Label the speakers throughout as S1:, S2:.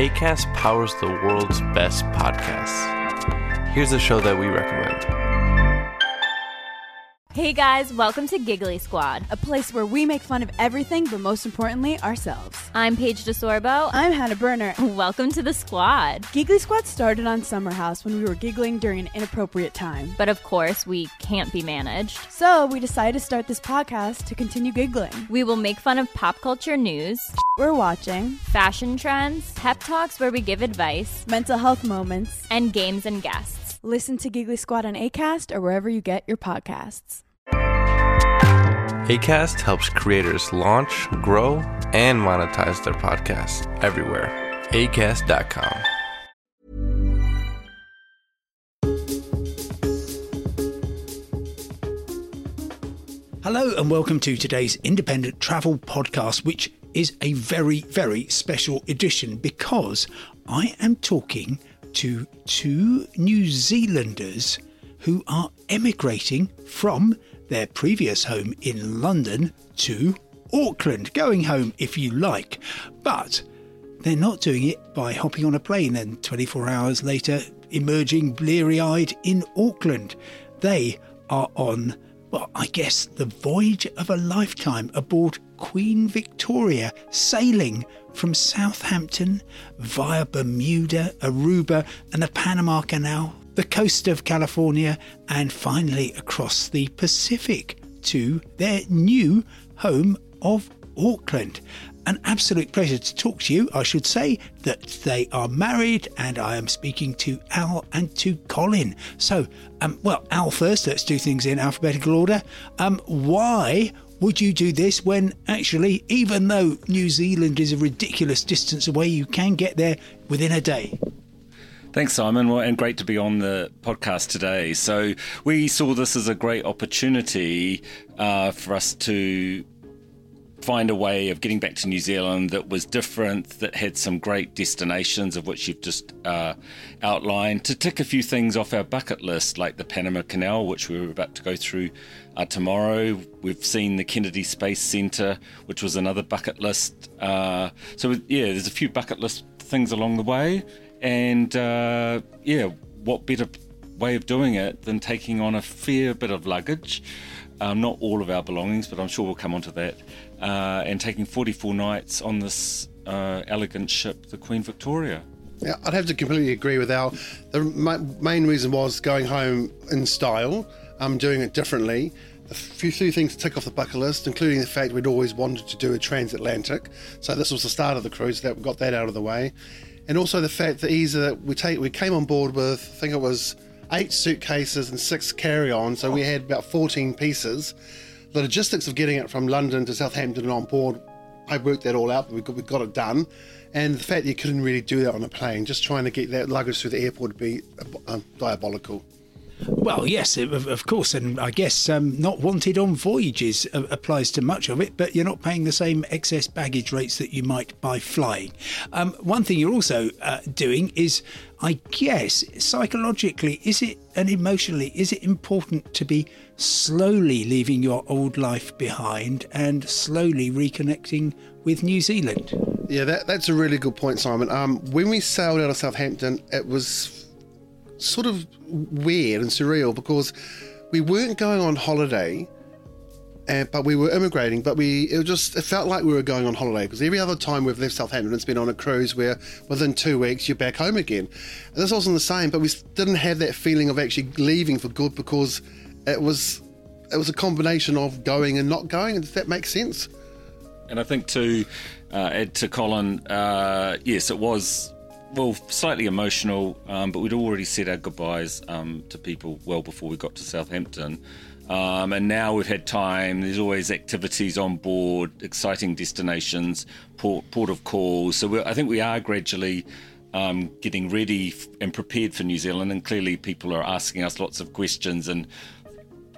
S1: ACAST powers the world's best podcasts. Here's a show that we recommend.
S2: Hey guys, welcome to Giggly Squad.
S3: a place where we make fun of everything, but most importantly, ourselves.
S2: I'm Paige DeSorbo.
S3: I'm Hannah Berner.
S2: Welcome to the squad.
S3: Giggly Squad started on Summer House when we were giggling during an inappropriate time.
S2: But of course, we can't be managed.
S3: So we decided to start this podcast to continue giggling.
S2: We will make fun of pop culture news,
S3: We're watching
S2: fashion trends, pep talks where we give advice,
S3: mental health moments.
S2: and games and guests.
S3: Listen to Giggly Squad on ACAST or wherever you get your podcasts.
S1: ACAST helps creators launch, grow, and monetize their podcasts everywhere. ACAST.com.
S4: Hello and welcome to today's independent travel podcast, which is a very, very special edition because I am talking to two New Zealanders who are emigrating from their previous home in London to Auckland, going home if you like. But they're not doing it by hopping on a plane and 24 hours later emerging bleary eyed in Auckland. They are on, well, I guess, the voyage of a lifetime aboard Queen Victoria, sailing from Southampton via Bermuda, Aruba, and the Panama Canal, the coast of California, and finally across the Pacific to their new home of Auckland. An absolute pleasure to talk to you. I should say that they are married, and I am speaking to Al and to Colin. So, um, well, Al first. Let's do things in alphabetical order. Um, why would you do this when actually, even though New Zealand is a ridiculous distance away, you can get there within a day?
S5: Thanks, Simon. Well, and great to be on the podcast today. So, we saw this as a great opportunity uh, for us to find a way of getting back to New Zealand that was different, that had some great destinations, of which you've just uh, outlined, to tick a few things off our bucket list, like the Panama Canal, which we were about to go through uh, tomorrow. We've seen the Kennedy Space Centre, which was another bucket list. Uh, so, yeah, there's a few bucket list things along the way. And uh, yeah, what better way of doing it than taking on a fair bit of luggage? Um, not all of our belongings, but I'm sure we'll come onto that. Uh, and taking 44 nights on this uh, elegant ship, the Queen Victoria.
S6: Yeah, I'd have to completely agree with Al. The ma- main reason was going home in style, um, doing it differently. A few, few things to tick off the bucket list, including the fact we'd always wanted to do a transatlantic. So this was the start of the cruise. That got that out of the way, and also the fact that easy that we take we came on board with I think it was eight suitcases and six carry-ons, so we had about 14 pieces. The logistics of getting it from London to Southampton and on board, I worked that all out. We got, we got it done, and the fact that you couldn't really do that on a plane, just trying to get that luggage through the airport would be uh, diabolical.
S4: Well, yes, of, course, and I guess um, not wanted on voyages applies to much of it, but you're not paying the same excess baggage rates that you might by flying. Um, one thing you're also uh, doing is, I guess, psychologically, is it and emotionally, is it important to be slowly leaving your old life behind and slowly reconnecting with New Zealand?
S6: Yeah, that, that's a really good point, Simon. Um, when we sailed out of Southampton, it was sort of weird and surreal because we weren't going on holiday, and, but we were immigrating. But we it just it felt like we were going on holiday because every other time we've left Southampton, it's been on a cruise where within two weeks you're back home again. And this wasn't the same, but we didn't have that feeling of actually leaving for good because it was it was a combination of going and not going. Does that make sense?
S5: And I think to uh, add to Colin, uh, yes, it was well slightly emotional, um, but we'd already said our goodbyes um, to people well before we got to Southampton. Um, and now we've had time. There's always activities on board, exciting destinations, port, port of call. So I think we are gradually um, getting ready and prepared for New Zealand. And clearly, people are asking us lots of questions and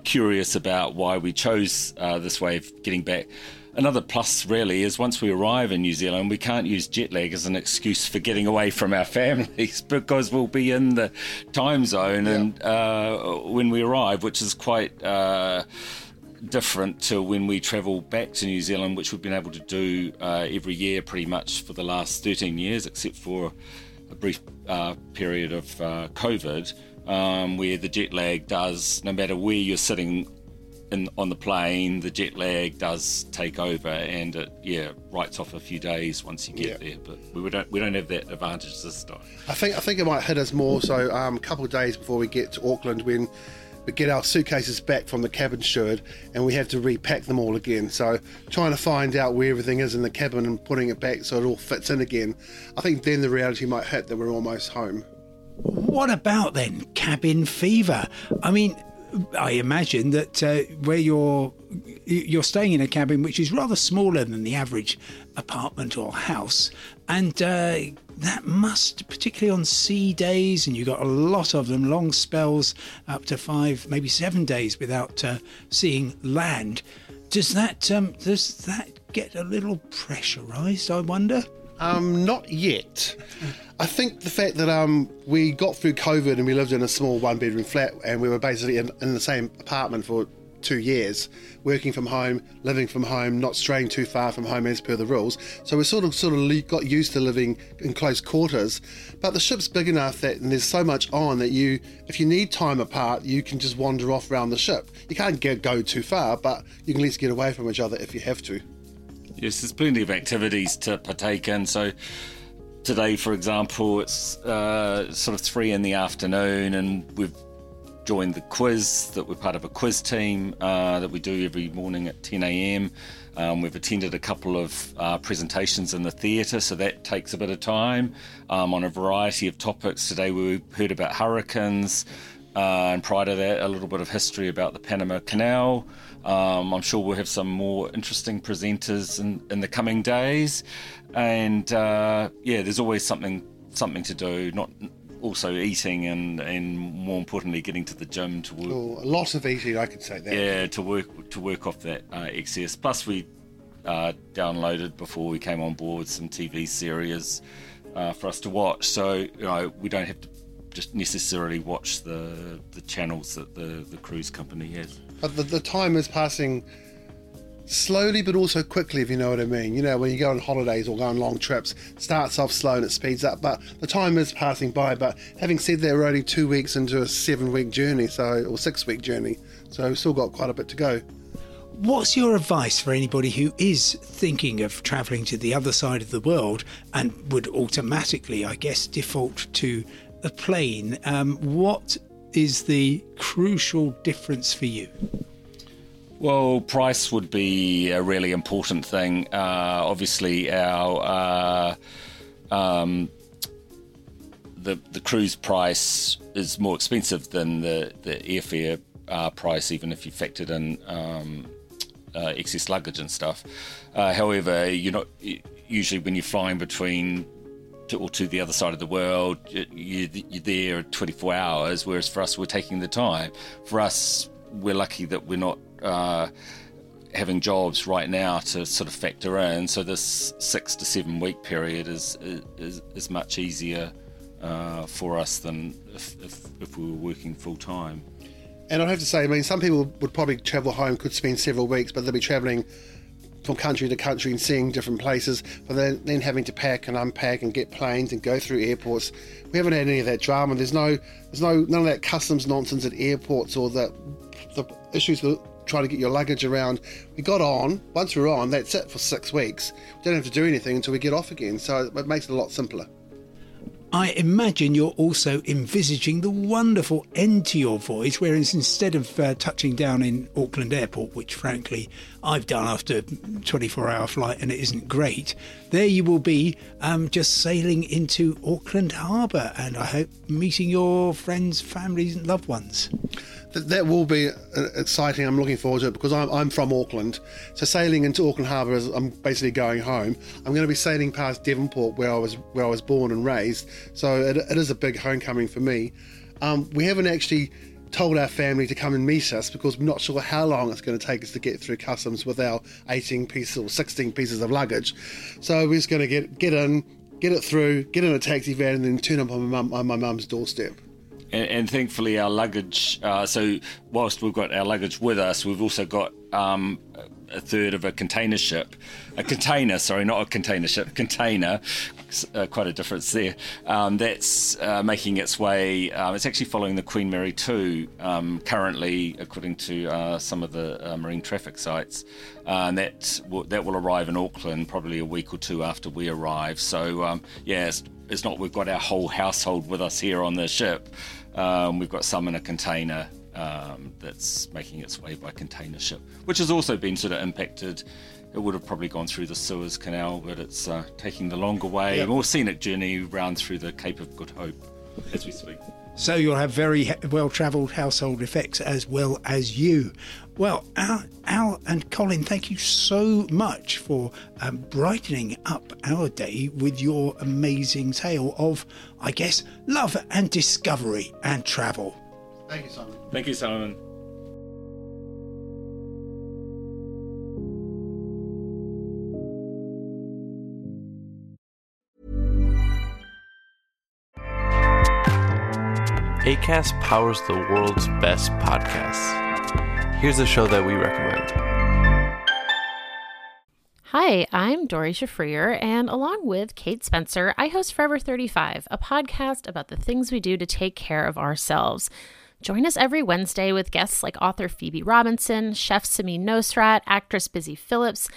S5: curious about why we chose uh, this way of getting back. Another plus, really, is once we arrive in New Zealand, we can't use jet lag as an excuse for getting away from our families because we'll be in the time zone and uh, when we arrive, which is quite. Uh, different to when we travel back to New Zealand, which we've been able to do uh, every year pretty much for the last 13 years, except for a brief uh, period of uh, COVID, um, where the jet lag does, no matter where you're sitting in, on the plane, the jet lag does take over, and it yeah writes off a few days once you get
S6: Yeah.
S5: there. But we don't we don't have that advantage this time.
S6: I think I think it might hit us more so um, a couple of days before we get to Auckland when we get our suitcases back from the cabin steward and we have to repack them all again. So trying to find out where everything is in the cabin and putting it back so it all fits in again. I think then the reality might hit that we're almost home.
S4: What about then cabin fever? I mean, I imagine that uh, where you're you're staying in a cabin which is rather smaller than the average apartment or house, and uh, that must, particularly on sea days, and you've got a lot of them, long spells up to five, maybe seven days without uh, seeing land. Does that um, does that get a little pressurised? I wonder.
S6: Um, not yet. I think the fact that um, we got through COVID and we lived in a small one bedroom flat and we were basically in, in the same apartment for two years, working from home, living from home, not straying too far from home as per the rules. So we sort of sort of got used to living in close quarters. But the ship's big enough that and there's so much on that you, if you need time apart, you can just wander off around the ship. You can't get, go too far, but you can at least get away from each other if you have to.
S5: Yes, there's plenty of activities to partake in. So today, for example, it's uh, sort of three in the afternoon, and we've joined the quiz. That we're part of a quiz team uh, that we do every morning at 10 a.m. Um, we've attended a couple of uh, presentations in the theatre, so that takes a bit of time um, on a variety of topics. Today we heard about hurricanes, uh, and prior to that, a little bit of history about the Panama Canal. Um, I'm sure we'll have some more interesting presenters in, in the coming days, and uh, yeah, there's always something something to do. Not also eating and and more importantly, getting to the gym to work.
S6: Or a lot of eating, I could say that.
S5: Yeah, to work to work off that uh, excess. Plus, we uh, downloaded before we came on board some TV series uh, for us to watch, so you know we don't have to just necessarily watch the the channels that the the cruise company has.
S6: But the, the time is passing slowly but also quickly, if you know what I mean. You know, when you go on holidays or go on long trips, starts off slow and it speeds up, but the time is passing by. But having said that, we're only two weeks into a seven week journey, so or six week journey, so we've still got quite a bit to go.
S4: What's your advice for anybody who is thinking of travelling to the other side of the world and would automatically, I guess, default to a plane? Um, what is the crucial difference for you?
S5: Well, price would be a really important thing. Uh, obviously, our uh, um, the the cruise price is more expensive than the the airfare uh, price, even if you factored in um, uh, excess luggage and stuff. Uh, however, you're not usually when you're flying between to, or to the other side of the world, you, you're there 24 hours. Whereas for us, we're taking the time. For us, we're lucky that we're not uh, having jobs right now to sort of factor in. So this six to seven week period is is, is much easier uh, for us than if, if, if we were working full time.
S6: And I'd have to say, I mean, some people would probably travel home, could spend several weeks, but they'll be travelling from country to country and seeing different places, but then, then having to pack and unpack and get planes and go through airports. We haven't had any of that drama. There's no, there's no, none of that customs nonsense at airports or the, the issues with trying to get your luggage around. We got on. Once we're on, that's it for six weeks. We don't have to do anything until we get off again. So it makes it a lot simpler.
S4: I imagine you're also envisaging the wonderful end to your voyage, whereas instead of uh, touching down in Auckland Airport, which frankly I've done after a 24 hour flight and it isn't great, there you will be um, just sailing into Auckland Harbour and I hope meeting your friends, families, and loved ones.
S6: That, that will be uh, exciting. I'm looking forward to it because I'm, I'm from Auckland. So sailing into Auckland Harbour is I'm basically going home. I'm going to be sailing past Devonport where I was where I was born and raised. So it, it is a big homecoming for me. Um, we haven't actually told our family to come and meet us because we're not sure how long it's going to take us to get through customs with our 18 pieces or 16 pieces of luggage. So we're just going to get get in, get it through, get in a taxi van, and then turn up on my mum on my mum's doorstep.
S5: And, and thankfully, our luggage. Uh, so whilst we've got our luggage with us, we've also got um, a third of a container ship, a container, sorry, not a container ship, container, uh, quite a difference there. Um, that's uh, making its way. Um, it's actually following the Queen Mary 2 um, currently, according to uh, some of the uh, marine traffic sites. Uh, and that will, that will arrive in Auckland probably a week or two after we arrive. So, um, yeah, it's, it's, not we've got our whole household with us here on the ship. Um, we've got some in a container um, that's making its way by container ship, which has also been sort of impacted. It would have probably gone through the Suez Canal, but it's uh, taking the longer way, yep. more scenic journey round through the Cape of Good Hope as we speak.
S4: So you'll have very well travelled household effects as well as you. Well, Al, Al, and Colin, thank you so much for um, brightening up our day with your amazing tale of, I guess, love and discovery and travel.
S6: Thank you, Simon.
S5: Thank you, Simon.
S1: ACAST powers the world's best podcasts. Here's a show that we recommend.
S7: Hi, I'm Doree Shafrir, and along with Kate Spencer, I host Forever 35, a podcast about the things we do to take care of ourselves. Join us every Wednesday with guests like author Phoebe Robinson, chef Samin Nosrat, actress Busy Philipps,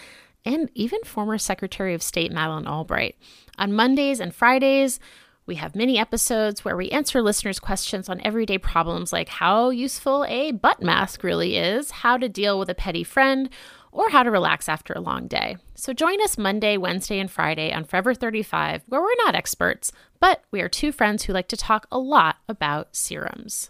S7: and even former Secretary of State Madeleine Albright. On Mondays and Fridays, we have mini episodes where we answer listeners' questions on everyday problems like how useful a butt mask really is, how to deal with a petty friend, or how to relax after a long day. So join us Monday, Wednesday, and Friday on Forever 35, where we're not experts, but we are two friends who like to talk a lot about serums.